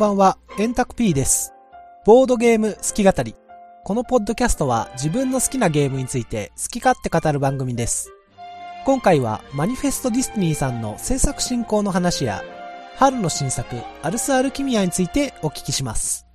こんばんは、エンタク P です。ボードゲーム好き語り。このポッドキャストは自分の好きなゲームについて好き勝手語る番組です。今回はマニフェストディスティニーさんの制作進行の話や、春の新作アルスアルキミアについてお聞きします。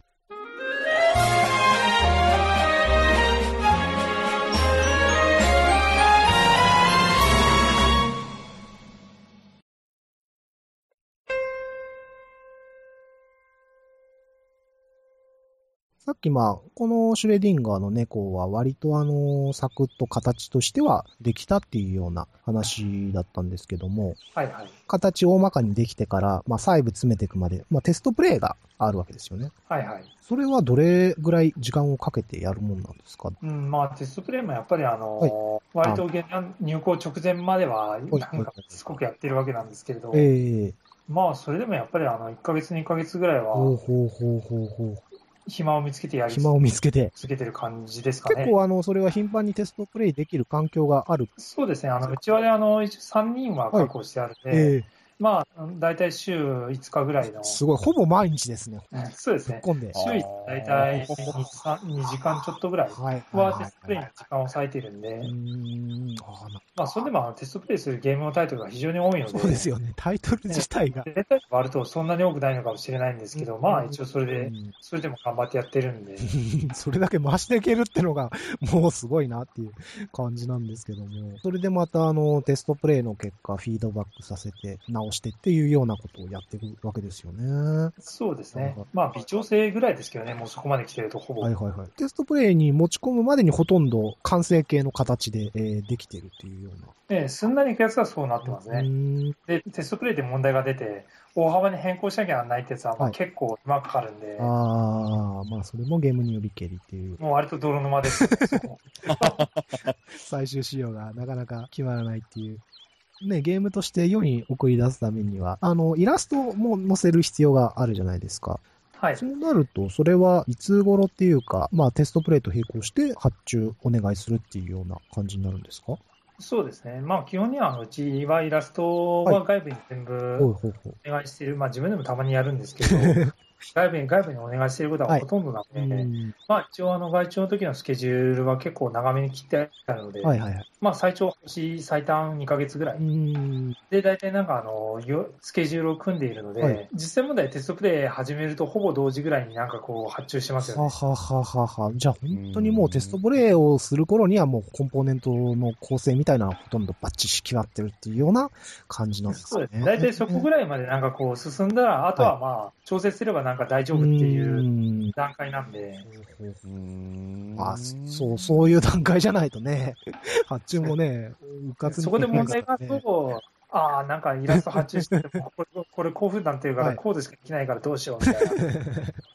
さっきまあ、このシュレディンガーの猫は割とあの、サクッと形としてはできたっていうような話だったんですけども、はいはい。形大まかにできてから、まあ細部詰めていくまで、まあテストプレイがあるわけですよね。はいはい。それはどれぐらい時間をかけてやるもんなんですか？うん、まあテストプレイもやっぱりあの、割と現入校直前までは、いなんかすごくやってるわけなんですけれど、ええまあそれでもやっぱりあの、1ヶ月2ヶ月ぐらいほうは、ほうほうほうほう。暇を見つけてやり暇を見つけて。続けてる感じですかね。結構あの、それは頻繁にテストプレイできる環境がある。そうですね。あの、うちはね、あの、一応3人は確保してあるんで、ええまあ、大体週5日ぐらいの、すごい、ほぼ毎日ですね。うんそうですね。込んで。週1大体 2, 2時間ちょっとぐらい。はテストプレイに時間を割いてるんで、まあ、それでもテストプレイするゲームのタイトルが非常に多いので、そうですよね。タイトル自体が。絶対割るとそんなに多くないのかもしれないんですけど、まあ一応それで、うん。それでも頑張ってやってるんで、それだけ回していけるってのが、もうすごいなっていう感じなんですけども。それでまた、あの、テストプレイの結果、フィードバックさせて、直してっていうようなことをやっていくわけですよね。そうですね。まあ微調整ぐらいですけどね、もうそこまで来てるとほぼ。はいはいはい。テストプレイに持ち込むまでにほとんど完成形の形で、えーできてるっていうような。ええすんなりいくやつはそうなってますうね。で、テストプレイで問題が出て、大幅に変更しなきゃならないってやつは、結構手間かかるんで、ああ、まあそれもゲームによりけりっていう。もう割と泥沼です、最終仕様がなかなか決まらないっていう。ね、ゲームとして世に送り出すためには、あの、イラストも載せる必要があるじゃないですか。はい。そうなると、それはいつ頃っていうか、まあテストプレイと並行して発注お願いするっていうような感じになるんですか？そうですね。まあ基本には、うちはイラストはは外部に全部。お願いしている、まあ自分でもたまにやるんですけど、外部に、外部にお願いしていることはほとんどなので、うんまあ一応あの外注の時のスケジュールは結構長めに切ってあるので、はいはいはい。まあ最長星最短2ヶ月ぐらい。うん。で、大体なんかあの、よスケジュールを組んでいるので、はい実際問題テストプレイ始めるとほぼ同時ぐらいになんかこう発注しますよはね。はははは。じゃあ本当にもうテストプレイをする頃にはもうコンポーネントの構成みたいなのはほとんどバッチリ決まってるっていうような感じなんですね。そうですね。大体そこぐらいまでなんかこう進んだら、あとはまあ、調整すればなんか大丈夫っていううん。段階なんで、あ、そう、そういう段階じゃないとね、発注もね、うかつにそこで問題があるね。と、ああ、なんかイラスト発注してても、これ、これこういう風になってるから、はいこうでしかできないからどうしようみたいな、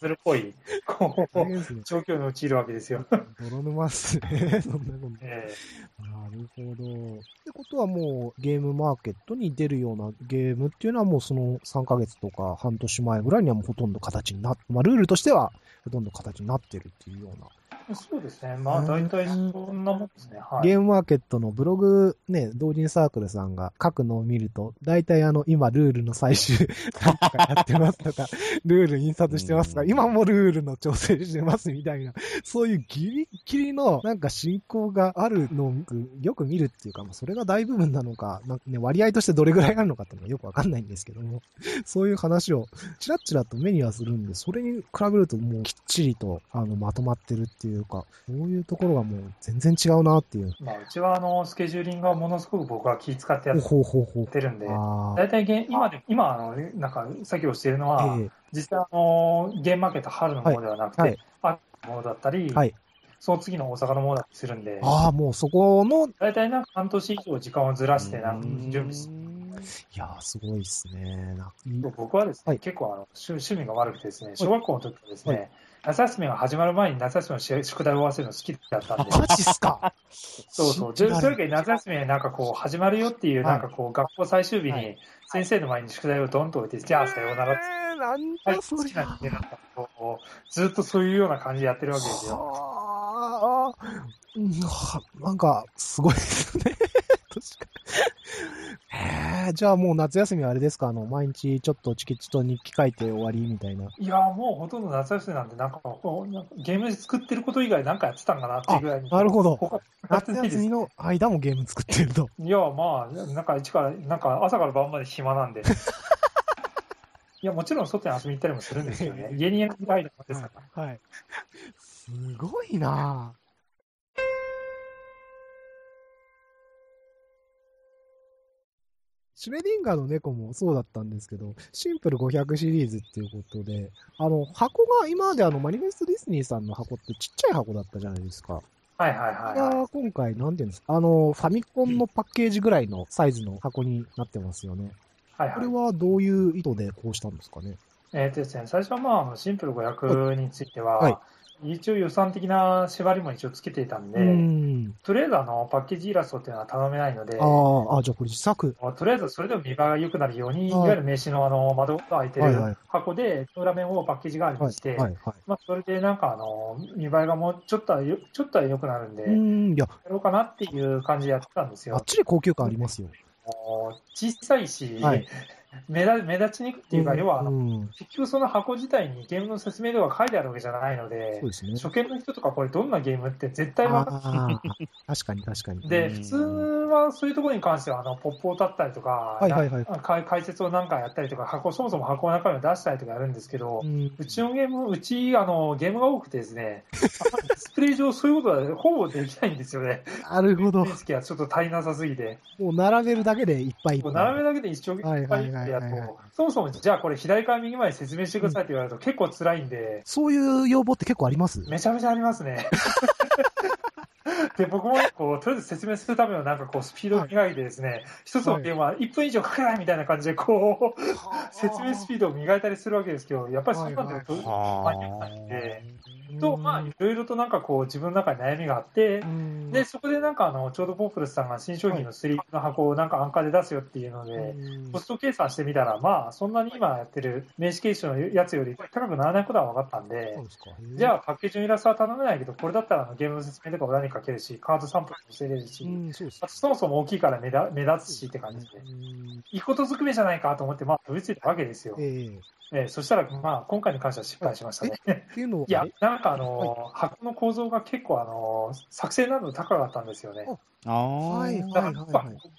それっぽい、こう。状況に陥るわけですよ。泥沼っすね。そんなこと。えなるほど。ってことはもうゲームマーケットに出るようなゲームっていうのはもうその3ヶ月とか半年前ぐらいにはもうほとんど形になって、まあルールとしてはほとんど形になってるっていうような。えそうですね。まあ、大体そんなもんですね。はい。ゲームマーケットのブログね、同人サークルさんが書くのを見ると、大体あの今ルールの最終 なんとかやってますとか、ルール印刷してますとか、うん今もルールの調整してますみたいな、そういうギリギリのなんか進行があるのをよく見るっていうか、まあそれが大部分なのか、なんかね、割合としてどれぐらいあるのかっていうのはよくわかんないんですけども、そういう話をちらっちらと目にはするんで、それに比べるともうきっちりとあのまとまってるっていうか、そういうところがもう全然違うなっていう。まあ、うちは、あの、スケジューリングはものすごく僕は気遣ってやっほうほうほう。てるんで、あ大体ゲ今で、今、あの、なんか、作業しているのは、あ、え。実際、あの、ゲームマーケット春のものではなくて、はい。秋のものだったり、はい。その次の大阪のものだったりするんで、ああ、もうそこの、い大体なんか半年以上時間をずらして、なんか準備すやー、すごいっすね。な僕はですね、はい。結構あの趣趣味が悪くてですね、小学校の時はですね、夏休みが始まる前に夏休みの宿宿題を終わらせるの好きだったんで、マジっすか。そうそう、でそれから夏休みになんかこう始まるよっていう、はい。なんかこう学校最終日にはい。先生の前に宿題をドンと置いて、じゃあさようならって、えー、なんはい、だそれ。好きなずっとそういうような感じでやってるわけですよ。はあ、うんはなんか、すごいですね。確かえ、えー、じゃあもう夏休みはあれですか？あの、毎日ちょっとチケット日記書いて終わりみたいな。いや、もうほとんど夏休みなんで、なんかゲーム作ってること以外なんかやってたんかなっていうぐらいに。なるほど。他夏休みの間もゲーム作ってると。いや、まあ、なんか一から、なんか朝から晩まで暇なんで。いや、もちろん外に遊びに行ったりもするんですよね。家にいる間ですから。はい。すごいなシュレディンガーの猫もそうだったんですけど、シンプル500シリーズっていうことで、あの、箱が今まであの、マニフェストディズニーさんの箱ってちっちゃい箱だったじゃないですか。はいはいはい、がはい。今回、なんていうんですか、あの、ファミコンのパッケージぐらいのサイズの箱になってますよね。はいはい。これはどういう意図でこうしたんですかね？えーとですね、最初はまあ、シンプル500については、はい一応予算的な縛りも一応つけていたんで、うーん。とりあえずあのパッケージイラストっていうのは頼めないので、ああ、あじゃあこれ自作。とりあえずそれでも見栄えが良くなるように、いはいわゆる名刺のあの窓が開いてる箱で、裏面をパッケージ代わりはいにして、、はい、はい。まあ、それでなんかあの見栄えがもうちょっとはよちょっとは良くなるんで、うーん、いや、やろうかなっていう感じでやってたんですよ。あっちで高級感ありますよ。小さいし、はい目立目立ちにくいっていうか、要はあのうん、結局その箱自体にゲームの説明とか書いてあるわけじゃないのでそう、ですね。初見の人とかこれどんなゲームって絶対わかんないああ、確かに確かに。で、うん普通はそういうところに関しては、あの、ポップを立ったりとか、はいはいはいな解解説を何回やったりとか、箱、そもそも箱の中身を出したりとかやるんですけど、うんうちのゲーム、うち、あの、ゲームが多くてですね、ディスプレイ上そういうことはほぼできないんですよね。なるほど。面積がちょっと足りなさすぎて。もう並べるだけでいっぱいいっぱい。並べるだけで一生懸命いっぱいってやはいはいはいはい。と、そもそもじゃあこれ左から右まで説明してくださいって言われると結構辛いんで、そういう要望って結構あります？めちゃめちゃありますね。で、僕もこう、とりあえず説明するためのなんかこう、スピードを磨いてですね、一つのゲームは1分以上かけないみたいな感じで、こう、説明スピードを磨いたりするわけですけど、やっぱりそうなんだと、はでと、まあ、いろいろとなんかこう、自分の中に悩みがあって、で、そこでなんかあの、ちょうどポープルスさんが新商品のスリープの箱をなんか安価で出すよっていうので、コスト計算してみたら、まあ、そんなに今やってる名刺ケースのやつより高くならないことは分かったんで。じゃあ、パッケージのイラストは頼めないけど、これだったらあのゲームの説明とか裏に書けるし、カードサンプルもしてれるし、あとそもそも大きいから目立目立つしって感じで、うん。いいことずくめじゃないかと思って、まあ、飛びついたわけですよ。えええーそしたら、まあ、今回に関しては失敗しましたね。っていうのは、いやえ、なんかあの、箱の構造が結構あの、作成難度高かったんですよね。あ。あ。はい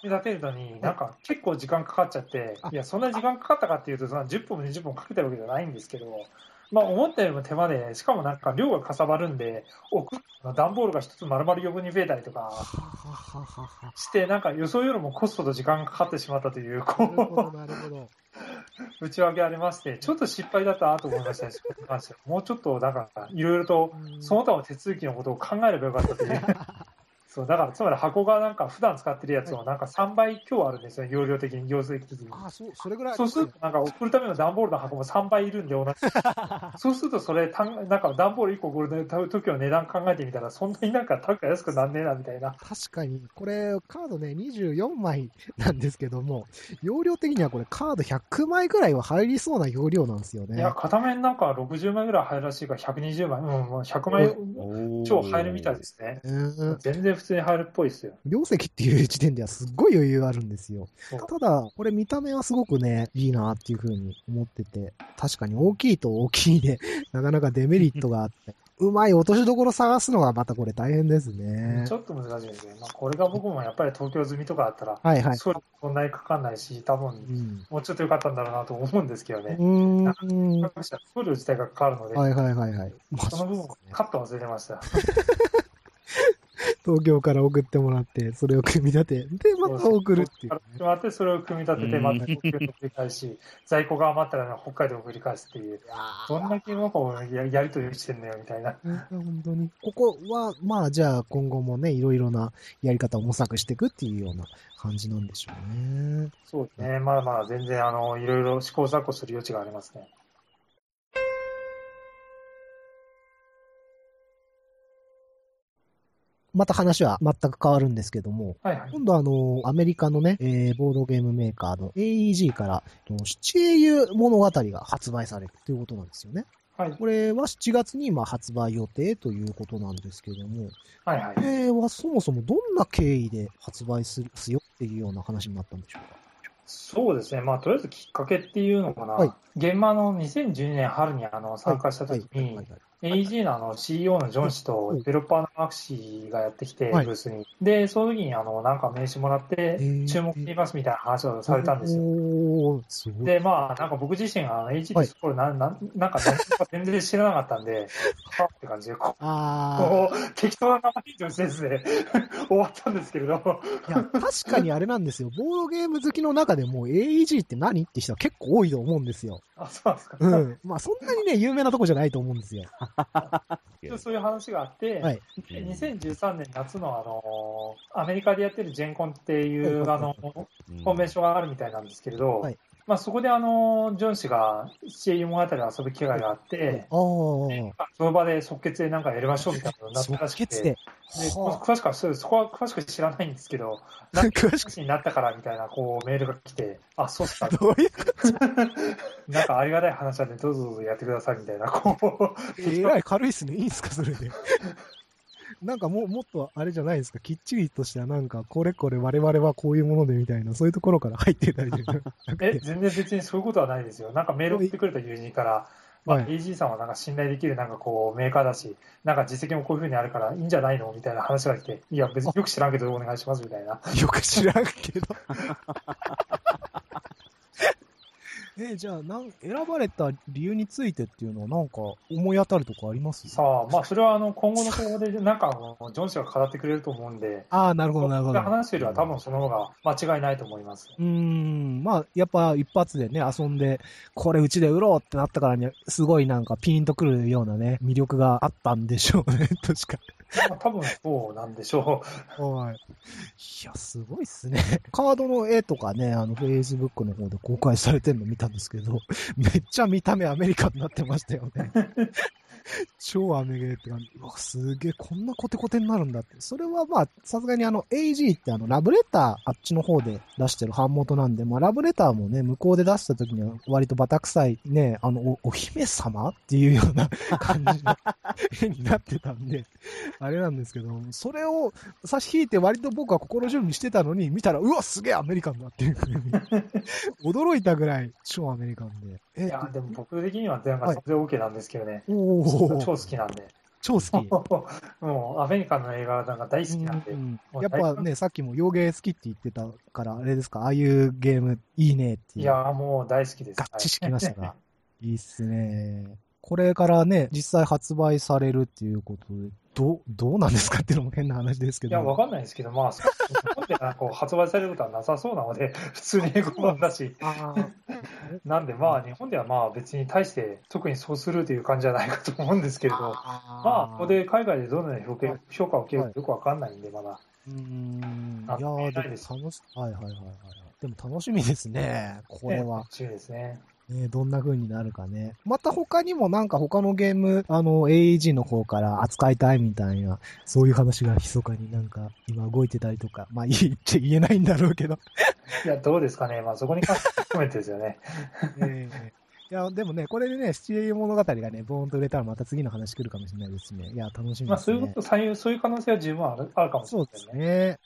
立てるのに、なんか結構時間かかっちゃってあ、いや、そんな時間かかったかっていうと、そんな10分も20分もかけてるわけじゃないんですけど、まあ、思ったよりも手間で、しかもなんか量がかさばるんで、置く段ボールが一つ丸々余分に増えたりとかははははは。して、なんか予想よりもコストと時間がかかってしまったという、なるほこど、なるほど。う、内訳ありまして、ちょっと失敗だったなと思いましたし もうちょっと、なんか、いろいろと、その他の手続きのことを考えればよかったという。そう、だから、つまり箱がなんか普段使ってるやつをなんか3倍強あるんですよ、容量的に、容積的に。あ、そう、それぐらい。そうすると、なんか送るための段ボールの箱も3倍いるんで、同じ。そうすると、それ、たんなんか段ボール1個送る時の値段考えてみたら、そんなになんか高く安くなんねえな、みたいな。確かに、これ、カードね、24枚なんですけども、容量的にはこれ、カード100枚ぐらいは入りそうな容量なんですよね。いや、片面なんか60枚ぐらい入るらしいから、120枚、うん、もう100枚超入るみたいですね。うん。全然普通に入るっぽいですよ。量積っていう時点ではすっごい余裕あるんですよ。ただ、これ見た目はすごくね、いいなっていう風に思ってて、確かに大きいと大きいで、なかなかデメリットがあって、うまい落としどころ探すのがまたこれ大変ですねち。ょっと難しいですね。まあ、これが僕もやっぱり東京済みとかだったら、はいはい。そんなにかかんないし、多う分ん。もうちょっと良かったんだろうなと思うんですけどね。うーん。は送料自体がかかるので、いはいはいはい。まあその部分カット忘れてました。東京から送ってもらって、それを組み立て、で、また送るっていう、ね。そうまって、それを組み立てて、うんまた東京に繰り返し、在庫が余ったら北海道を繰り返すっていう、どんだけなんかややりとりしてんのよみたいな。うん本当に。ここは、まあ、じゃあ今後もね、いろいろなやり方を模索していくっていうような感じなんでしょうね。そうですね。まだまだ全然、あの、いろいろ試行錯誤する余地がありますね。また話は全く変わるんですけども、はいはい。今度あの、アメリカのね、えーボードゲームメーカーの AEG から、あの七英雄物語が発売されるということなんですよね。はい。これは7月にまあ発売予定ということなんですけども、はいはいこ。れはそもそもどんな経緯で発売するすよっていうような話になったんでしょうか？そうですね、まあ、とりあえずきっかけっていうのかな、はい現場の2012年春にあの参加したときに、はいはいはい AEG のあの CEO のジョン氏とはいデベロッパーのマーク氏がやってきて、はいブースに。で、その時にあのなんか名刺もらってー、注目していますみたいな話をされたんですよ。おー、す。で、まあ、なんか僕自身が AEG ってそこな、ななんか全然知らなかったんで、はって感じで、こう適当な名前と先生で 終わったんですけれど、ー、いや、確かにあれなんですよ。ボードゲーム好きの中でも AEG って何って人は結構多いと思うんですよ。あ、そうなんですか。うん。まあ、そんなにね、有名なとこじゃないと思うんですよ。一応そういう話があって、はい。で2013年夏のあのアメリカでやってるジェンコンっていうあのコンベンションがあるみたいなんですけれど、はいまあ、そこであのジョン氏が CA 物語を遊ぶ機会があって。その場で即決でなんかやりましょうみたいなのになったらしくて、で。詳しくはそこは詳しく知らないんですけど、あ なんか詳しく、話になったからみたいなこうメールが来て、あ、そうっすか、どういう、なんかありがたい話なんで、どうぞどうぞやってくださいみたいな、こう、えらい軽いっすね。いいんすか、それで。なんかもう、もっとあれじゃないですか。きっちりとした、なんか、これこれ我々はこういうものでみたいな、そういうところから入ってたり え、て。全然別にそういうことはないですよ。なんかメール送ってくれた友人から、まあ、はい AG さんはなんか信頼できるなんかこうメーカーだし、なんか実績もこういうふうにあるからいいんじゃないのみたいな話が来て、いや、別によく知らんけどお願いしますみたいな。よく知らんけど。え、じゃあ、なん、選ばれた理由についてっていうのは、なんか、思い当たるとこあります？さあ、まあ、それはあの今後の今後で、なんかジョン氏が語ってくれると思うんで、ああ、なるほど、なるほど。話すよりは多分その方が間違いないと思います。うーん、まあ、やっぱ一発でね、遊んで、これうちで売ろうってなったからには、すごいなんかピンとくるようなね、魅力があったんでしょうね、確かまあ、多分そうなんでしょはい。いや、すごいっすね。カードの絵とかね、あの、Facebook の方で公開されてるの見たんですけど、めっちゃ見た目アメリカになってましたよね。超アメゲーって感じ。うわ、すげえ、こんなコテコテになるんだって。それはまあ、さすがにあの、AG ってあの、ラブレター、あっちの方で出してる版元なんで、まあ、ラブレターもね、向こうで出した時には割とバタ臭いね、あの、おお姫様？っていうような 感じの絵になってたんで、あれなんですけど、それを差し引いて割と僕は心準備してたのに、見たら、うわ、すげえアメリカンだっていうふうに、驚いたぐらい超アメリカンで。う。えいや、でも僕的にはなんかはいそれ OK なんですけどね。おー超好きなんで。超好き。もうアメリカンの映画なんか大好きなんで。うんもうやっぱね、さっきも洋芸好きって言ってたから、あれですか、ああいうゲームいいねっていう。いやーもう大好きです。合致してきましたはいが。いいっすね。これからね、実際発売されるっていうことで、どう、どうなんですかっていうのも変な話ですけど。いや、わかんないですけど、まあ、日本でこう発売されることはなさそうなので、普通に英語版だし、なんでまあ、日本ではまあ別に対して特にそうするという感じじゃないかと思うんですけれど、まあ、ここで海外でどのような評価評価を受けるかよくわかんないんで、まだ。うーん。いあやー、でないですも楽し、はいはいはいはいはい。でも楽しみですね、これは。注意ですね。ね、どんな風になるかね。また他にもなんか他のゲーム、あの、AEG の方から扱いたいみたいな、そういう話が密かになんか今動いてたりとか、まあ言っちゃ言えないんだろうけど。いや、どうですかね。まあ、そこに関して含めてですよね。ええいや、でもね、これでね、七英物語がね、ボーンと売れたらまた次の話来るかもしれないですね。いや、楽しみですね。まあ、そういうこと、そういうそういう可能性は十分あるあるかもしれそうですないですね。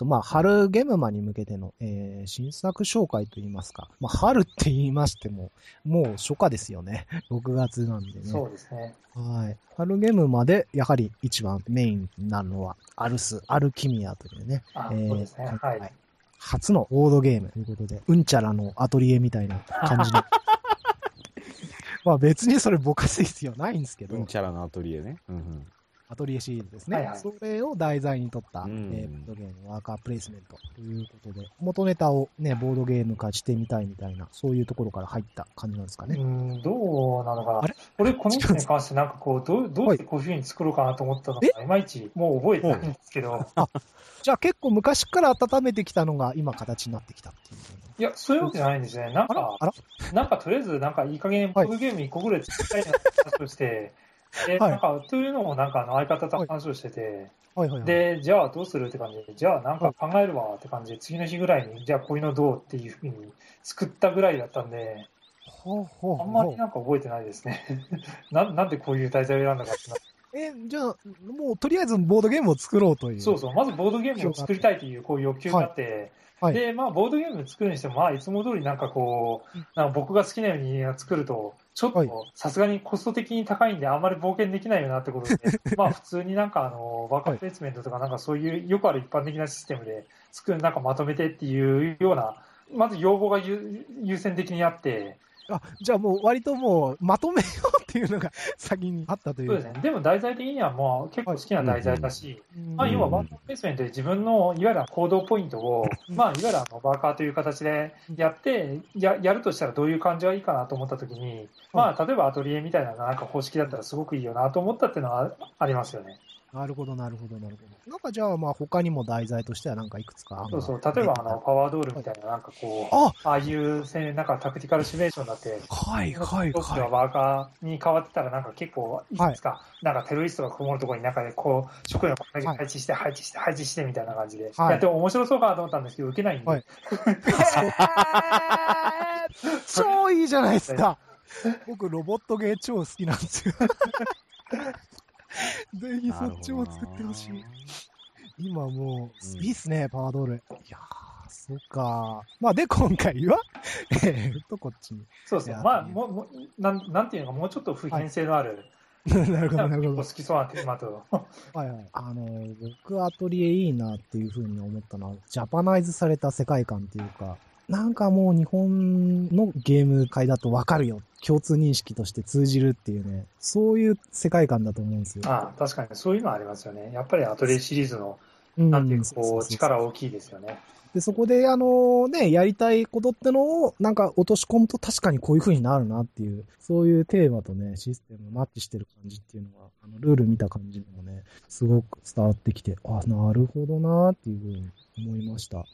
とまあ、春ゲームマに向けての、えー新作紹介といいますか。まあ、春って言いましても、もう初夏ですよね。6月なんでね。そうですね。はい。春ゲームマで、やはり一番メインになるのは、アルス、アルキミアというね。あ、えーそうですね。はい。初のボードゲームということで、うんちゃらのアトリエみたいな感じの。まあ別にそれぼかす必要ないんですけど、うんちゃらのアトリエね。うんうん。アトリエシリーズですね。はいはいそれを題材にとった、うんえーボードゲームワーカープレイスメントということで、元ネタをね、ボードゲーム化してみたいみたいな、そういうところから入った感じなんですかね。うん、どうなのかなあれ？俺、この人に関してなんかこう、どう、どうしてこういうふうに作ろうかなと思ったのか、いまいちもう覚えてないんですけど、じゃあ結構昔から温めてきたのが今形になってきたっていう。いや、そういうわけじゃないんですね。なんか、なんかとりあえず、なんかいい加減、ボードゲーム1個ぐらい作りたいなって話をして、で、はい。なんか、というのも、なんか、相方と話をしてて、はい。はい。はい。で、じゃあどうするって感じで、じゃあなんか考えるわって感じで、次の日ぐらいに、じゃあこういうのどうっていうふうに作ったぐらいだったんで、ほうほうほう。あんまりなんか覚えてないですね。ななんでこういう題材を選んだかってなえ、じゃあ、もうとりあえずボードゲームを作ろうという。そうそう、まずボードゲームを作りたいというこう欲求があって、はい。で、まあ、ボードゲーム作るにしても、まあ、いつも通りなんかこう、なんか僕が好きなように作ると、ちょっはい。とさすがにコスト的に高いんで、あんまり冒険できないよなってことで、まあ、普通になんかあの、ワーカープレイスメントとか、なんかそういうよくある一般的なシステムで作る、なんかまとめてっていうような、まず要望が優優先的にあって、あ、じゃあもう割ともうまとめようっていうのが先にあったという。そうですね。でも題材的にはもう結構好きな題材だし、うんまあ、要はうんワーカープレイスメントで自分のいわゆる行動ポイントを、まあ、いわゆるあのワーカーという形でやってや、やるとしたらどういう感じがいいかなと思ったときに、まあ、例えばアトリエみたいななんか方式だったらすごくいいよなと思ったっていうのはありますよね。なるほど、なるほど、なるほど。なんかじゃあ、まあ他にも題材としてはなんかいくつかそうそう。例えばあのパワードールみたいななんかこう、あああいう戦なんかタクティカルシミュレーションだって、はい、はい、ははワーカーに変わってたら、なんか結構、いくつか、なんかテロリストがこもるところに中で、こう、職員を配置して、配置して、配置してみたいな感じで、はいやっても面白そうかなと思ったんですけど、受けないんで、はいい。超いいじゃないですか。僕、ロボットゲー超好きなんですよ。ぜひそっちも作ってほしい。今もう、うんいいっすね、パワードール。いやー、そっか。まあ、で、今回は、えーっと、こっちに。そうですねまあ、もう、もうなん、なんていうのか、もうちょっと普遍性のある、なるほど、なるほど好。きそうなテーマと、はいはい。あの、僕、アトリエいいなっていうふうに思ったのは、ジャパナイズされた世界観っていうか、なんかもう日本のゲーム界だとわかるよ。共通認識として通じるっていうね、そういう世界観だと思うんですよ。ああ確かにそういうのはありますよね。やっぱりアトリエシリーズの、うんなんていうか、こう、力大きいですよね。で、そこで、あのね、やりたいことってのを、なんか落とし込むと確かにこういう風になるなっていう、そういうテーマとね、システムマッチしてる感じっていうのが、あの、ルール見た感じでもね、すごく伝わってきて、あ、なるほどなっていう風に思いました。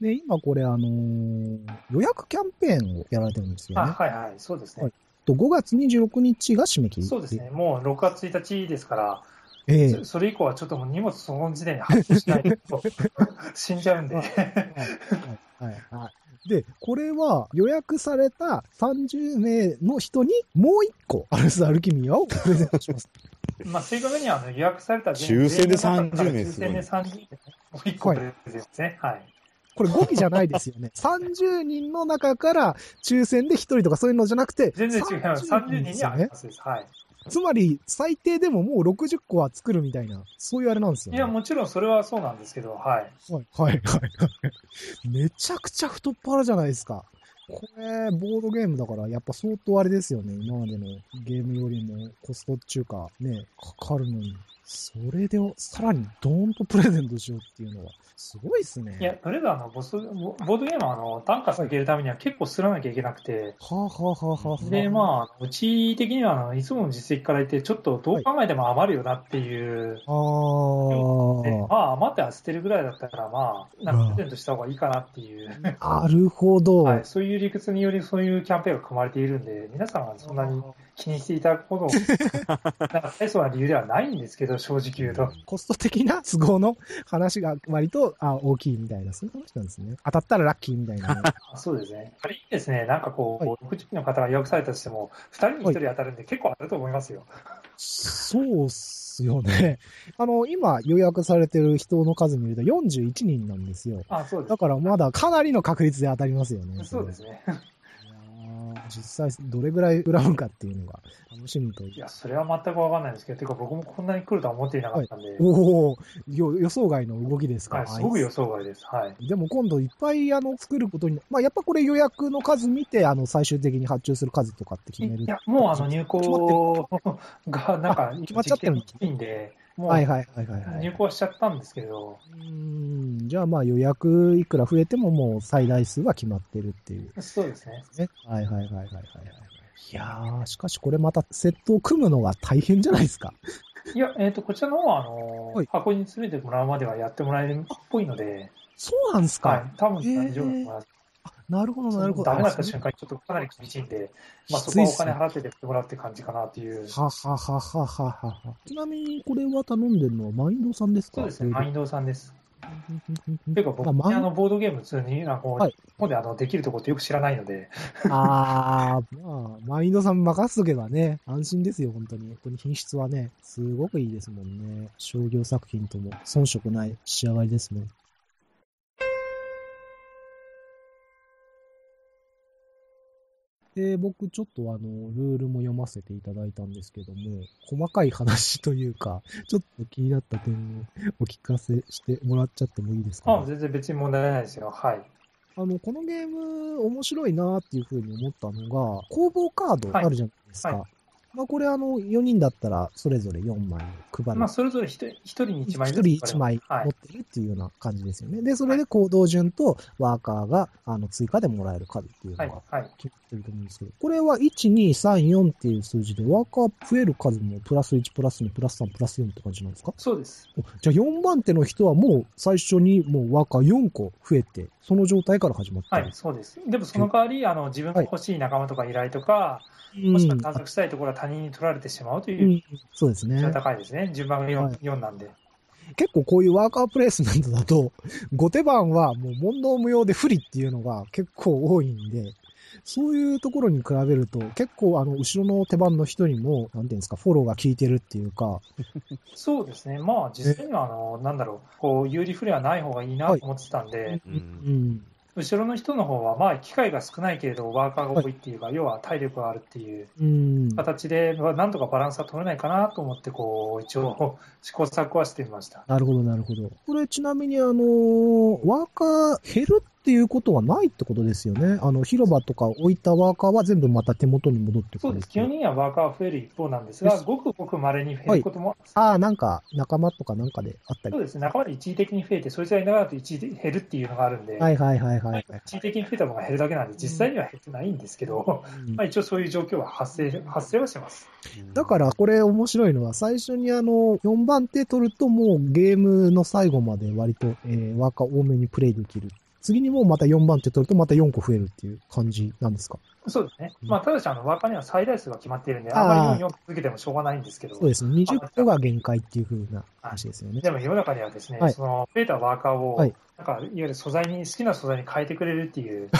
で、今これあのー予約キャンペーンをやられてるんですよあね。はいはい、そうですね。はいと5月26日が締め切り。そうですね。。もう6月1日ですから、ええそそれ以降はちょっともう荷物その時点で発送しないと 死んじゃうんで。はいはいはい。で、これは予約された30名の人にもう一個、アルス・アルキミアをプレゼントします。まあ、正確にはあの予約された全抽選で全員の中から30名抽すごい選で30名、もう1個プレゼントですね。はい。これ語気じゃないですよね。30人の中から抽選で1人とかそういうのじゃなくて、全然違います。30人ですよ。はい。つまり、最低でももう60個は作るみたいな、そういうあれなんですよ、ね。いや、もちろんそれはそうなんですけど、はい。はい、はい、はい。めちゃくちゃ太っ腹じゃないですか。これ、ボードゲームだから、やっぱ相当あれですよね。今までのゲームよりもコストっていうか、ね、かかるのに。それで、さらにドーンとプレゼントしようっていうのは、すごいっすね。いや、とりあえずあのボス、ボボードゲームはあの単価下げるためには結構すらなきゃいけなくて、はあ、はあはあはあはあ、で、まあ、うち的にはあのいつもの実績から言って、ちょっとどう考えても余るよなっていう、あでまあ、余っては捨てるぐらいだったから、まあ、なんかプレゼントした方がいいかなっていう、あ、なるほど。はい、そういう理屈によりそういうキャンペーンが組まれているんで、皆さんはそんなに気にしていただくほど、なんか大層な理由ではないんですけど、正直言うと。コスト的な都合の話が割とあ大きいみたいな、そういう話なんですね。当たったらラッキーみたいなね。そうですね。仮にですね、なんかこう、は60人の方が予約されたとしても、2人に1人当たるんで結構あると思いますよ。そうっすよね。あの、今予約されてる人の数見ると41人なんですよ。あそうですだ。からまだかなりの確率で当たりますよね。そうですね。実際どれぐらい恨むかっていうのが楽しみと。いや、それは全くわかんないんですけど、てか僕もこんなに来るとは思っていなかったんで、おおよ予想外の動きですか。はい、すごく予想外です。はい。でも今度いっぱいあの作ることに、まあやっぱこれ予約の数見て、あの最終的に発注する数とかって決めるい。や、もうあの入校がなんか、決まっちゃってるんでもうはいはいはいはいはい。入校しちゃったんですけど、うーんじゃあまあ予約いくら増えてももう最大数は決まってるっていう。そうですね。ね。はいはいはいはいはいはい。いやー、しかしこれまたセットを組むのは大変じゃないですか。いや、えっ、と、こちらの方は、あの、はい箱に詰めてもらうまではやってもらえるっぽいので、そうなんですか。はい、多分大丈夫だと思います。あなるほどなるほど。ダメだったあ瞬間にちょっとかなり厳しいんで、まあそこはお金払っててもらうって感じかなっていう。ははははははは。ちなみにこれは頼んでるのはマインドさんですか？そうですね、マインドさんです。ていうか僕、まああのボードゲーム普通に、なんかはい日本であのできるとこってよく知らないので、あー、まあ、マインドさん任せとけばね、安心ですよ、本当に。本当に品質はね、すごくいいですもんね。商業作品とも遜色ない仕上がりですね。で、僕ちょっとあの、ルールも読ませていただいたんですけども、細かい話というか、ちょっと気になった点をお聞かせしてもらっちゃってもいいですか、あ全然別に問題ないですよ。はい。あの、このゲーム面白いなっていうふうに思ったのが、工房カードあるじゃないですか。はいはまあこれあの、4人だったらそれぞれ4枚配る。まあ、それぞれ一人一人に1枚ず1つ。人1枚はい持ってるっていうような感じですよね。で、それで行動順とワーカーがあの追加でもらえる数っていうはいのが、はい。決まってると思うんですけど、これは1、2、3、4っていう数字で、ワーカー増える数もプラス1、プラス2、プラス3、プラス4って感じなんですか？そうです。おじゃあ4番手の人はもう最初にもうワーカー4個増えて、その状態から始まってる。はい、そうです。でもその代わり、あの自分が欲しい仲間とか依頼とか、もしくは探索したいところは他人に取られてしまうとう、いうんそうですね。高いですね。順番が 4,、はい4なんで。結構こういうワーカープレイスメントだと、後手番はもう問答無用で不利っていうのが結構多いんで、そういうところに比べると、結構あの、後ろの手番の人にも、なんていうんですか、フォローが効いてるっていうか、そうですね。まあ、実際には、あの、なんだろう、こう、有利不利はない方がいいなと思ってたんで、ううんん。後ろの人の方は、まあ、機会が少ないけれど、ワーカーが多いっていうか、要は体力があるっていううん。形で、まあなんとかバランスは取れないかなと思って、こう、一応、試行錯誤はしてみました。なるほど、なるほど。これちなみにあの、ワーカー減るっていうことはないってことですよね。あの、広場とか置いたワーカーは全部また手元に戻ってくるそうです。基本的にはワーカーは増える一方なんですがごくごく稀に減ることも、ああ、なんか、仲間とかなんかであったりそう。ですね。仲間で一時的に増えて、そいつがいなくなると一時減るっていうのがあるんで、はいはいはいはい、はい。一時的に増えた分が減るだけなんで、実際には減ってないんですけど、うんまあ一応そういう状況は発生、発生はしてます。だからこれ面白いのは最初にあの4番手取るともうゲームの最後まで割と、えー、ワーカー多めにプレイできる。次にもまた4番手取るとまた4個増えるっていう感じなんですか？そうですね。まあ、ただし、あの、ワーカーには最大数が決まっているんで、あまり4、4続けてもしょうがないんですけど、そうですね。20個が限界っていう風な話ですよね。でも世の中にはですね、はいその、増えたワーカーを、はいなんか、いわゆる素材に、好きな素材に変えてくれるっていう、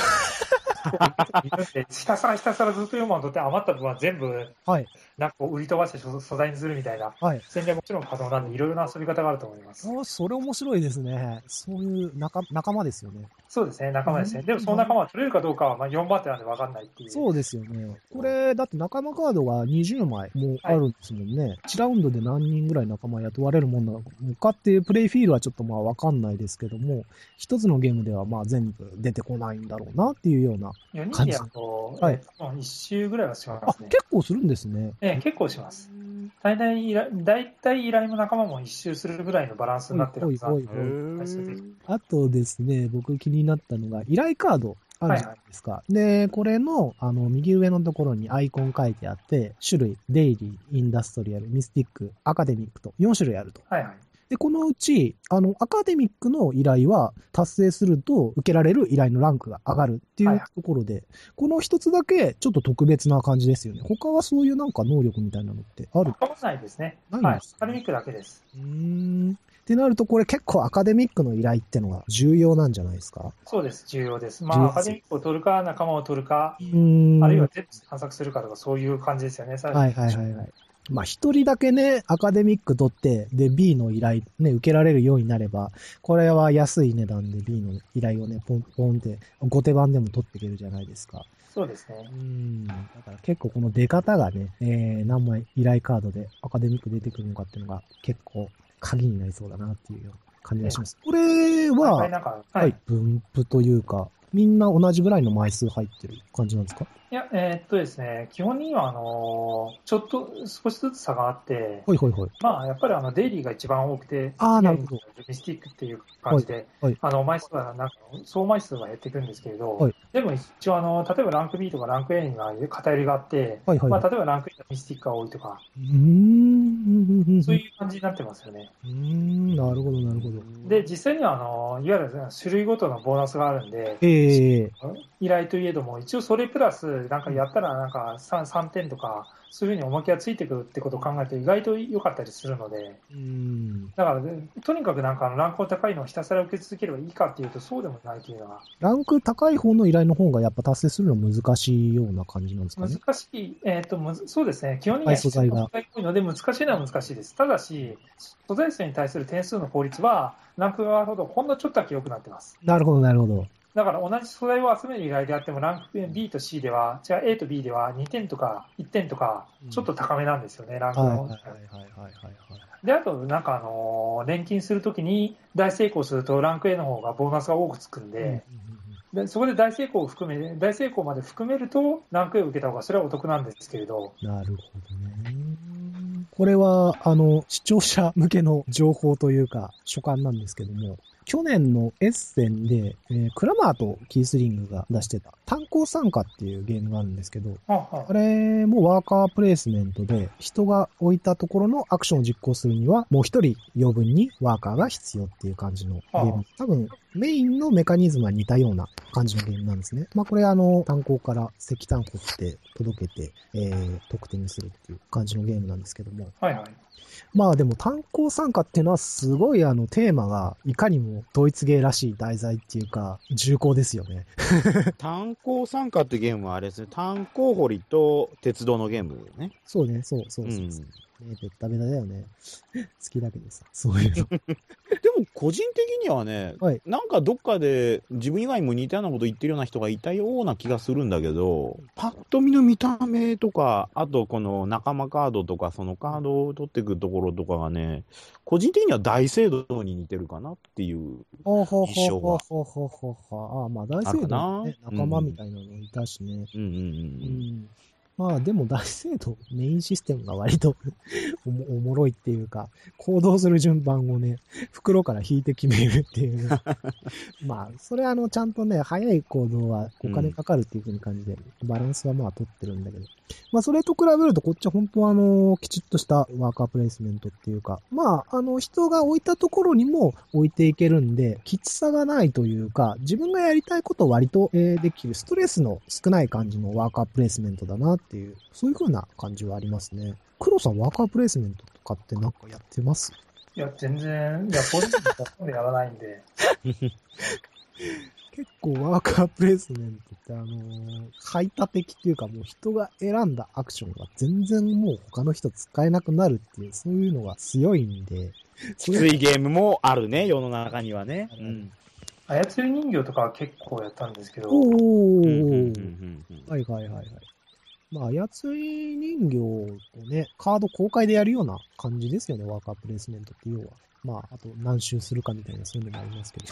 ひたすらひたすらずっと4番取って余った分は全部、はい。なんか売り飛ばして素素材にするみたいなはい。戦略もちろん可能なんで、いろいろな遊び方があると思います。あそれ面白いですね。そういう仲仲間ですよね。そうですね、仲間ですね。うんでもその仲間は取れるかどうかは、まあ4番手なんで分かんないっていう。そうですよね。これ、だって仲間カードが20枚もあるんですもんね。1ラウンドで何人ぐらい仲間雇われるもんなのかっていうプレイフィールはちょっとまあわかんないですけども、一つのゲームではまあ全部出てこないんだろうなっていうような。4人でやると、はいえっと1周ぐらいはしまあ、すね。結構するんですね。ええ結構します。大体依頼、大体依頼も仲間も一周するぐらいのバランスになってるはずなんですあとですね、僕気になったのが、依頼カードあるじゃないですか。で、これの、あの、右上のところにアイコン書いてあって、種類、デイリー、インダストリアル、ミスティック、アカデミックと4種類あると。はいはい。で、このうち、あの、アカデミックの依頼は達成すると受けられる依頼のランクが上がるっていうところで、この一つだけちょっと特別な感じですよね。他はそういうなんか能力みたいなのってある？変わらないですね。ないんですはい。アカデミックだけです。うーん。ってなると、これ結構アカデミックの依頼ってのが重要なんじゃないですか？そうです。重要です。まあ、アカデミックを取るか、仲間を取るか。あるいは全部探索するかとか、そういう感じですよね。最初はいはいはいはい。まあ一人だけね、アカデミック取って、で B の依頼ね、受けられるようになれば、これは安い値段で B の依頼をね、ポンポンって、後手番でも取っていけるじゃないですか。そうですね。うん。だから結構この出方がね、えー、何枚依頼カードでアカデミック出てくるのかっていうのが結構鍵になりそうだなっていう感じがします。これはい、は、い。、分布というか、みんな同じぐらいの枚数入ってる感じなんですか？いや、えーっとですね、基本には、あのーちょっと少しずつ差があって、ほいほいほい。まあ、やっぱりあのデイリーが一番多くて、あーなるほどミスティックっていう感じで、はいはいあの枚数はなんか、総枚数は減っていくんですけれど、はいでも一応あの、例えばランク B とかランク A には偏りがあって、はいはい。まあ、例えばランク A のミスティックが多いとか、うーん。そういう感じになってますよね。うーん、なるほど、なるほど。で、実際にはあの、いわゆる種類ごとのボーナスがあるんで、ええええ依頼といえども、一応それプラス、なんかやったらなんか 3, 3点とか、そういうふうにおまけがついてくるってことを考えて、意外と良かったりするので、うん。だから、ね、とにかくなんかランクの高いのをひたすら受け続ければいいかっていうと、そうでもないというのは、ランク高い方の依頼の方がやっぱ達成するの難しいような感じなんですかね？難しい、えーとむずそうですね、基本的にははい素材が多いので、難しいのは難しいです。ただし、素材数に対する点数の効率は、ランクが上がるほど、ほんのちょっとだけ良くなってます。なるほど、なるほど。だから同じ素材を集める依頼であっても、ランク B と C では、じゃあ A と B では2点とか1点とか、ちょっと高めなんですよね、ランクの。はいはいはいはいはいはい。で、あと、なんかあのー錬金するときに大成功すると、ランク A の方がボーナスが多くつくんで、でそこで大成功を含め、大成功まで含めると、ランク A を受けた方がそれはお得なんですけれど、なるほどね。これは、あの、視聴者向けの情報というか、所感なんですけども、去年のエッセンで、えークラマーとキースリングが出してた、炭鉱参加っていうゲームがあるんですけど、はあはあれもワーカープレイスメントで、人が置いたところのアクションを実行するには、もう一人余分にワーカーが必要っていう感じのゲーはム。多分、メインのメカニズムは似たような感じのゲームなんですね。まあこれあの、炭鉱から石炭掘って届けて、えー、得点にするっていう感じのゲームなんですけども。はいはい。まあでも炭鉱参加っていうのはすごいあのテーマがいかにもドイツ芸らしい題材っていうか重厚ですよね。炭鉱参加ってゲームはあれですね、炭鉱掘りと鉄道のゲームね。そうね、そうそうそうそう。ね、ベッタベタだよね。好きだけどさ、そういうの。でも個人的にはね、はいなんかどっかで自分以外にも似たようなこと言ってるような人がいたような気がするんだけど、パッと見の見た目とか、あとこの仲間カードとか、そのカードを取っていくところとかがね、個人的には大聖堂に似てるかなっていう。印象がほ。ああ、まあ大聖堂の、ね、あるかな仲間みたいなのいたしね。うんうんう。うんん。まあでも大聖堂、メインシステムが割とおもおもろいっていうか、行動する順番をね、袋から引いて決めるっていうね。まあ、それはあの、ちゃんとね、早い行動はお金かかるっていう風に感じで、バランスはまあ取ってるんだけど。まあ、それと比べると、こっちは本当はあの、きちっとしたワーカープレイスメントっていうか、まあ、あの、人が置いたところにも置いていけるんで、きつさがないというか、自分がやりたいことを割と、えーできる、ストレスの少ない感じのワーカープレイスメントだなっていう、そういう風な感じはありますね。黒さん、ワーカープレイスメントとかってなんかやってます？いや、全然、いや、ポジティブほとんどやらないんで、結構ワーカープレイスメントってあのー排他的っていうかもう人が選んだアクションが全然もう他の人使えなくなるっていう、そういうのが強いんで、きついゲームもあるね、世の中にはね。うん。操り人形とかは結構やったんですけど、おー、はいはいはいはい。まあ、操り人形をね、カード公開でやるような感じですよね、ワーカープレイスメントって要は。まあ、あと何周するかみたいなそういうのもありますけど。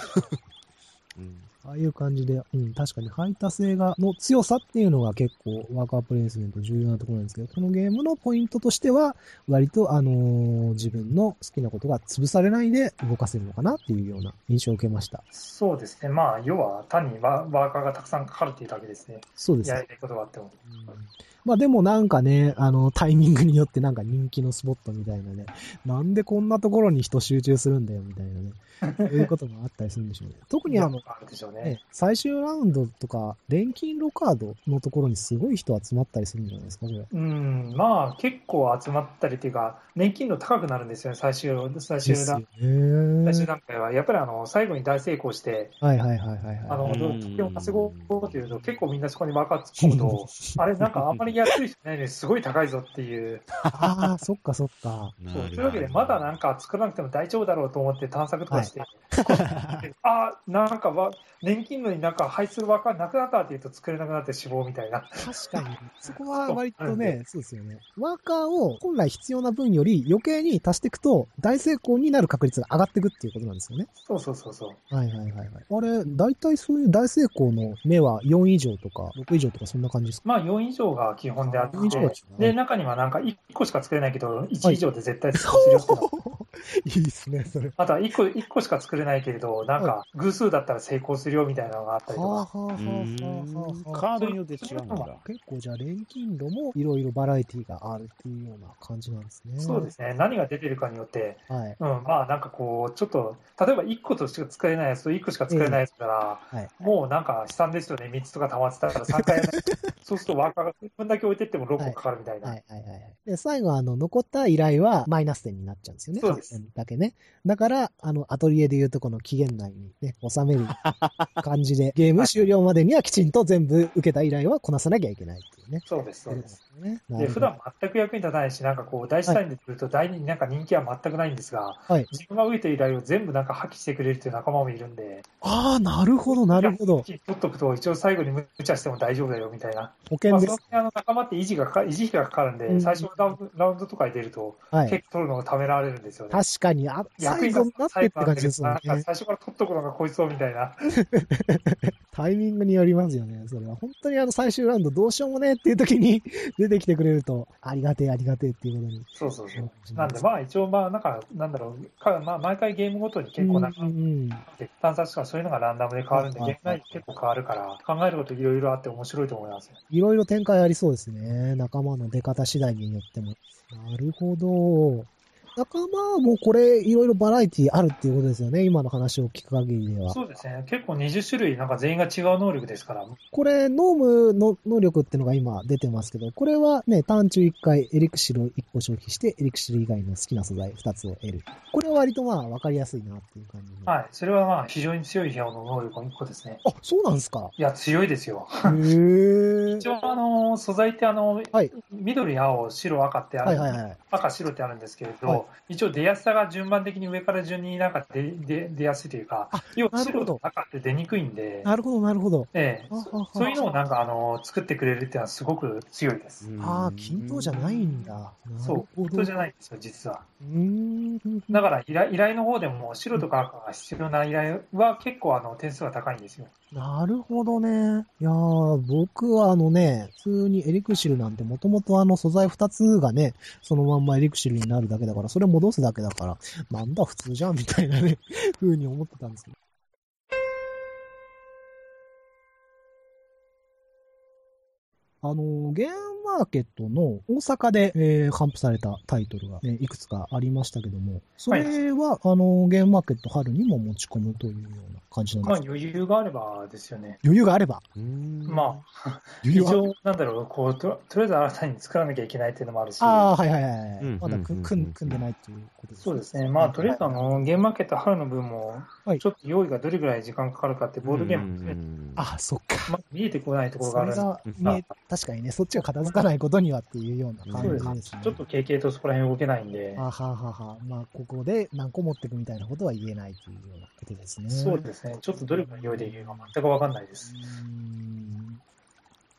うんああいう感じで、うん、確かに排他性が、の強さっていうのが結構ワーカープレイスメント重要なところなんですけど、このゲームのポイントとしては、割とあのー自分の好きなことが潰されないで動かせるのかなっていうような印象を受けました。そうですね、まあ、要は単にワワーカーがたくさんかかるっていうだけですね、そうですね。やりたいことがあっても。うんまあでもなんかね、あの、タイミングによってなんか人気のスポットみたいなね、なんでこんなところに人集中するんだよみたいなね、そういうこともあったりするんでしょうね。特にあの、ねね、最終ラウンドとか、錬金ロカードのところにすごい人集まったりするんじゃないですか、これ。うん、まあ、結構集まったりっていうか、年金度高くなるんですよね、最終、最終段ね。最終段階は。やっぱりあの最後に大成功して、はいはいはいはいあはい。の、うん得点を稼ごうというと、結構みんなそこにワーカー突っ込むと、あれ、なんかあんまり安い人いないのにすごい高いぞっていう。ああ、そっかそっか。そうというわけで、まだなんか作らなくても大丈夫だろうと思って探索とかして、あなんかわ年金のになんか排出ワーカーなくなったって言うと作れなくなって死亡みたいな。確かに。そこは割とね、そうですよね。ワーカーを本来必要な分より余計に足していくと、大成功になる確率が上がっていくっていうことなんですよね。そうそうそうそう。はいはいはいはい。あれ、大体そういう大成功の目は4以上とか6以上とかそんな感じですか？まあ4以上が基本であって4以上が基本、で、中にはなんか1個しか作れないけど、1以上で絶対作れるってい いいですね、それ。あとは1個、一個しか作れないけれど、なんか偶数だったら成功するよみたいなのがあったりとか。はあはあはあはあはあカードによって違うんだ。結構じゃあ錬金炉もいろいろバラエティがあるっていうような感じなんですね。そうですね。何が出てるかによって、はい。うん、まあなんかこう、ちょっと、例えば1個としか作れないやつと1個しか作れないやつなら、はい。もうなんか悲惨ですよね。3つとか溜まってたら3回やらないそうするとワーカーが1分だけ置いてっても6個かかるみたいな。はいはいはいはい。で、最後、あの、残った依頼はマイナス点になっちゃうんですよね。そうです8点だけね。だから、あの、アトリエで言うとこの期限内にね、収める感じで、ゲーム終了までにはきちんと全部受けた依頼はこなさなきゃいけないっていうね。そうです、そうです。ね。なで、普段全く役に立たないし、なんかこう、大スタインで来ると、大になんか人気は全くないんですが、はい。自分が受けてる依頼を全部なんか破棄してくれるっていう仲間もいるんで、ああ、なるほど、なるほど。取っとくと、一応最後に無茶しても大丈夫だよみたいな。まあ、保険ですその。辺あの仲間って維持がかか維持費がかかるんで、うん最初のラウンドラウンドとかに出ると、はい。結構取るのがためられるんですよね。確かに、あ、最役に立になってって感じですもんなんかね。最初から取っとくのがこいつをみたいな。タイミングによりますよね。それは。本当にあの最終ラウンドどうしようもねっていう時に 出てきてくれると、ありがてえ、ありがてえっていうことに。そうそうそう。なんで、まあ一応、まあなんか、なんだろう、かまあ毎回ゲームごとに結構なんかうん、うん探索とかそういうのがランダムで変わるんで、はいゲーム内で結構変わるから、考えることいろいろあって面白いと思いますよ。いろいろ展開ありそうですね。仲間の出方次第によっても。なるほど。仲間もこれ、いろいろバラエティあるっていうことですよね。今の話を聞く限りでは。そうですね。結構20種類、なんか全員が違う能力ですから。これ、ノームの能力っていうのが今出てますけど、これはね、単中1回エリクシルを1個消費して、エリクシル以外の好きな素材2つを得る。これは割とまあ分かりやすいなっていう感じで。はい。それはまあ非常に強い部屋の能力の1個ですね。あ、そうなんですか。いや、強いですよ。へー一応、あの、素材ってあの、はい緑、青、白、赤ってある、はいはいはい。赤、白ってあるんですけれど、はい一応出やすさが順番的に上から順になんか出出出やすいというかあ、要は白と赤って出にくいんで、なるほど、なるほど。ええそういうのをなんかあの作ってくれるっていうのはすごく強いです。ああ、均等じゃないんだ。そう、本当じゃい。ないんですよ、実は。うーん。だから依頼依頼の方でも白とか赤が必要な依頼は結構あの点数が高いんですよ。なるほどね。いやー、僕はあのね、普通にエリクシルなんてもともとあの素材2つがね、そのまんまエリクシルになるだけだから、それ戻すだけだから、なんだ普通じゃんみたいなね、風に思ってたんですけど。あの、ゲームマーケットの大阪で、えー、頒布されたタイトルが、ね、いくつかありましたけども、それは、あの、ゲームマーケット春にも持ち込むというような感じなんですか、まあ余裕があればですよね。余裕があれば。まあ、余裕なんだろう、こうと、とりあえず新たに作らなきゃいけないっていうのもあるし、ああ、はいはいはいまだ組んでないっていうことですそうですね。まあ、とりあえずあの、ゲームマーケット春の分もはい、ちょっと用意がどれぐらい時間かかるかって、ボードゲームもね、あ、そっか。まあ、見えてこないところがあるんでそれがうん見え、確かにね、そっちが片付かないことにはっていうような感じですね。ちょっと経験とそこら辺動けないんで、あははは。まあ、ここで何個持っていくみたいなことは言えないというようなことですね。そうですね。ちょっとどれぐらい用意できるか全くわかんないです。うーん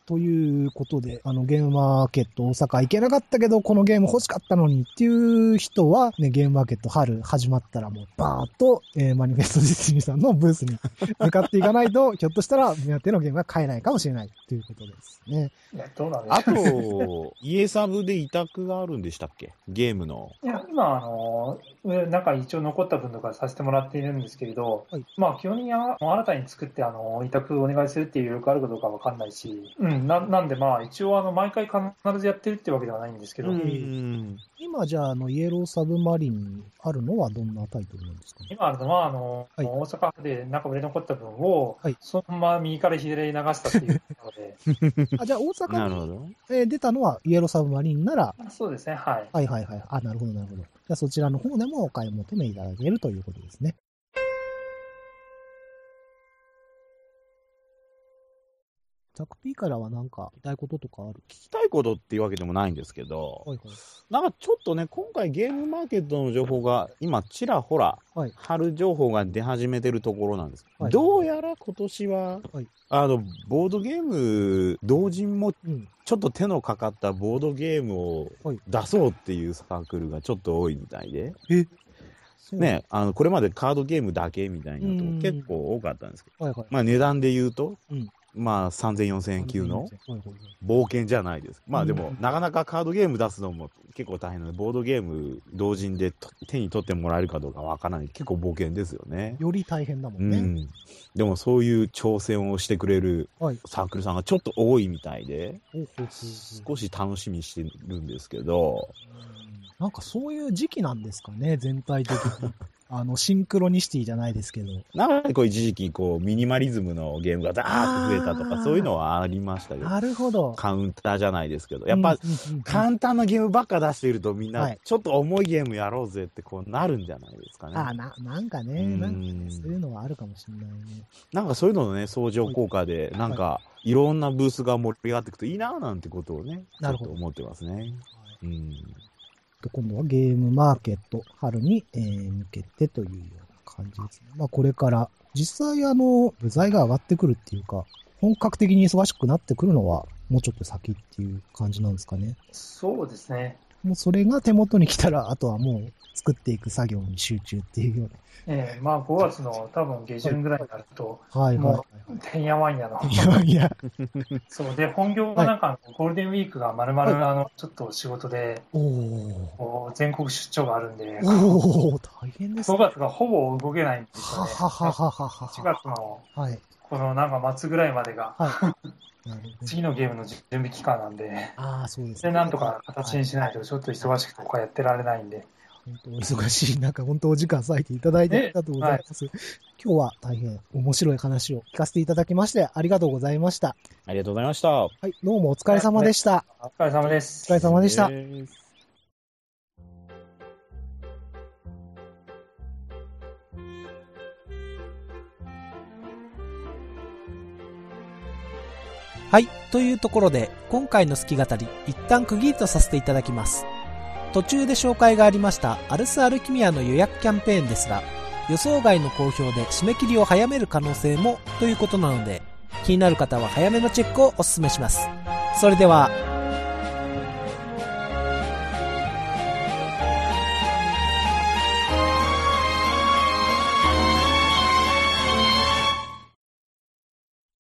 ということで、あの、ゲームマーケット大阪行けなかったけど、このゲーム欲しかったのにっていう人は、ね、ゲームマーケット春始まったらもうバーッと、えーマニフェストディズニーさんのブースに向かっていかないと、ひょっとしたら目当てのゲームが買えないかもしれないということですね。いや、どうなんであしょう。と、家サブで委託があるんでしたっけ？ゲームの。いや、今、あの、上なんか一応残った分とかさせてもらっているんですけれど、はいまあ、基本的にあ新たに作って、あの、委託お願いするっていう余力あるかどうかわかんないし、うん、ななんでまあ、一応、あの、毎回必ずやってるってわけではないんですけど、うん今じゃあ、あの、イエローサブマリンにあるのはどんなタイトルなんですか？ね今あるのは、あの、はい大阪でなんか売れ残った分を、はいそのまま右から左へ流したっていうので、あ、じゃあ大阪に、なるほど。えー出たのはイエローサブマリンなら、そうですね、はい。はいはいはい。あ、なるほどなるほど。じゃあそちらの方でもお買い求めいただけるということですね。ザクピーからはなんか、聞きたいこととかある聞きたいことっていうわけでもないんですけど、はいはい。なんかちょっとね、今回ゲームマーケットの情報が、今、ちらほら、はい春情報が出始めてるところなんです。はいどうやら今年は、はいあの、ボードゲーム、同人も。ちょっと手のかかったボードゲームを出そうっていうサークルがちょっと多いみたいで、ね、あの、これまでカードゲームだけみたいなとこ結構多かったんですけど、はいはい。まあ値段で言うと、うんまあ3000、4000円級の冒険じゃないです。まあでも、なかなかカードゲーム出すのも結構大変なので、ボードゲーム同人で手に取ってもらえるかどうかわからない。結構冒険ですよね。より大変だもんね。うん。でもそういう挑戦をしてくれるサークルさんがちょっと多いみたいで、少し楽しみにしてるんですけど、なんかそういう時期なんですかね、全体的に。あの、シンクロニシティじゃないですけど。なんかこう一時期こう、ミニマリズムのゲームがザーッと増えたとか、そういうのはありましたけど。なるほど。カウンターじゃないですけど。やっぱ、簡単なゲームばっか出しているとみんな、ちょっと重いゲームやろうぜってこうなるんじゃないですかね。あな、なんかね、なんかそういうのはあるかもしれないね。なんかそういうののね、相乗効果で、なんか、いろんなブースが盛り上がっていくといいななんてことをね、ちょっと思ってますね。うんと、今度はゲームマーケット、春に、えー、向けてというような感じですね。まあ、これから、実際あの、部材が上がってくるっていうか、本格的に忙しくなってくるのは、もうちょっと先っていう感じなんですかね。そうですね。もうそれが手元に来たら、あとはもう作っていく作業に集中っていうような。ええー、まあ5月の多分下旬ぐらいになると、はい、もう、てんやわんやの。てんやわんや。そう、で、本業がなんか、ゴールデンウィークがまるまる、あの、ちょっと仕事で、お全国出張があるんで、お大変ですね。5月がほぼ動けないんですよね。ははははは。4月の、はい、このなんか末ぐらいまでが、はい次のゲームの準備期間なんで、ああ、そうですね。で、なんとか形にしないと、ちょっと忙しくとかやってられないんで。本当忙しい中、本当お時間割いていただいてありがとうございます。はい、今日は大変面白い話を聞かせていただきまして、ありがとうございました。ありがとうございました。はい、どうもお疲れ様でした。お疲れ様です。お疲れ様でした。はい。というところで、今回の好き語り、一旦区切りとさせていただきます。途中で紹介がありましたアルスアルキミアの予約キャンペーンですが、予想外の好評で締め切りを早める可能性もということなので、気になる方は早めのチェックをお勧めします。それでは、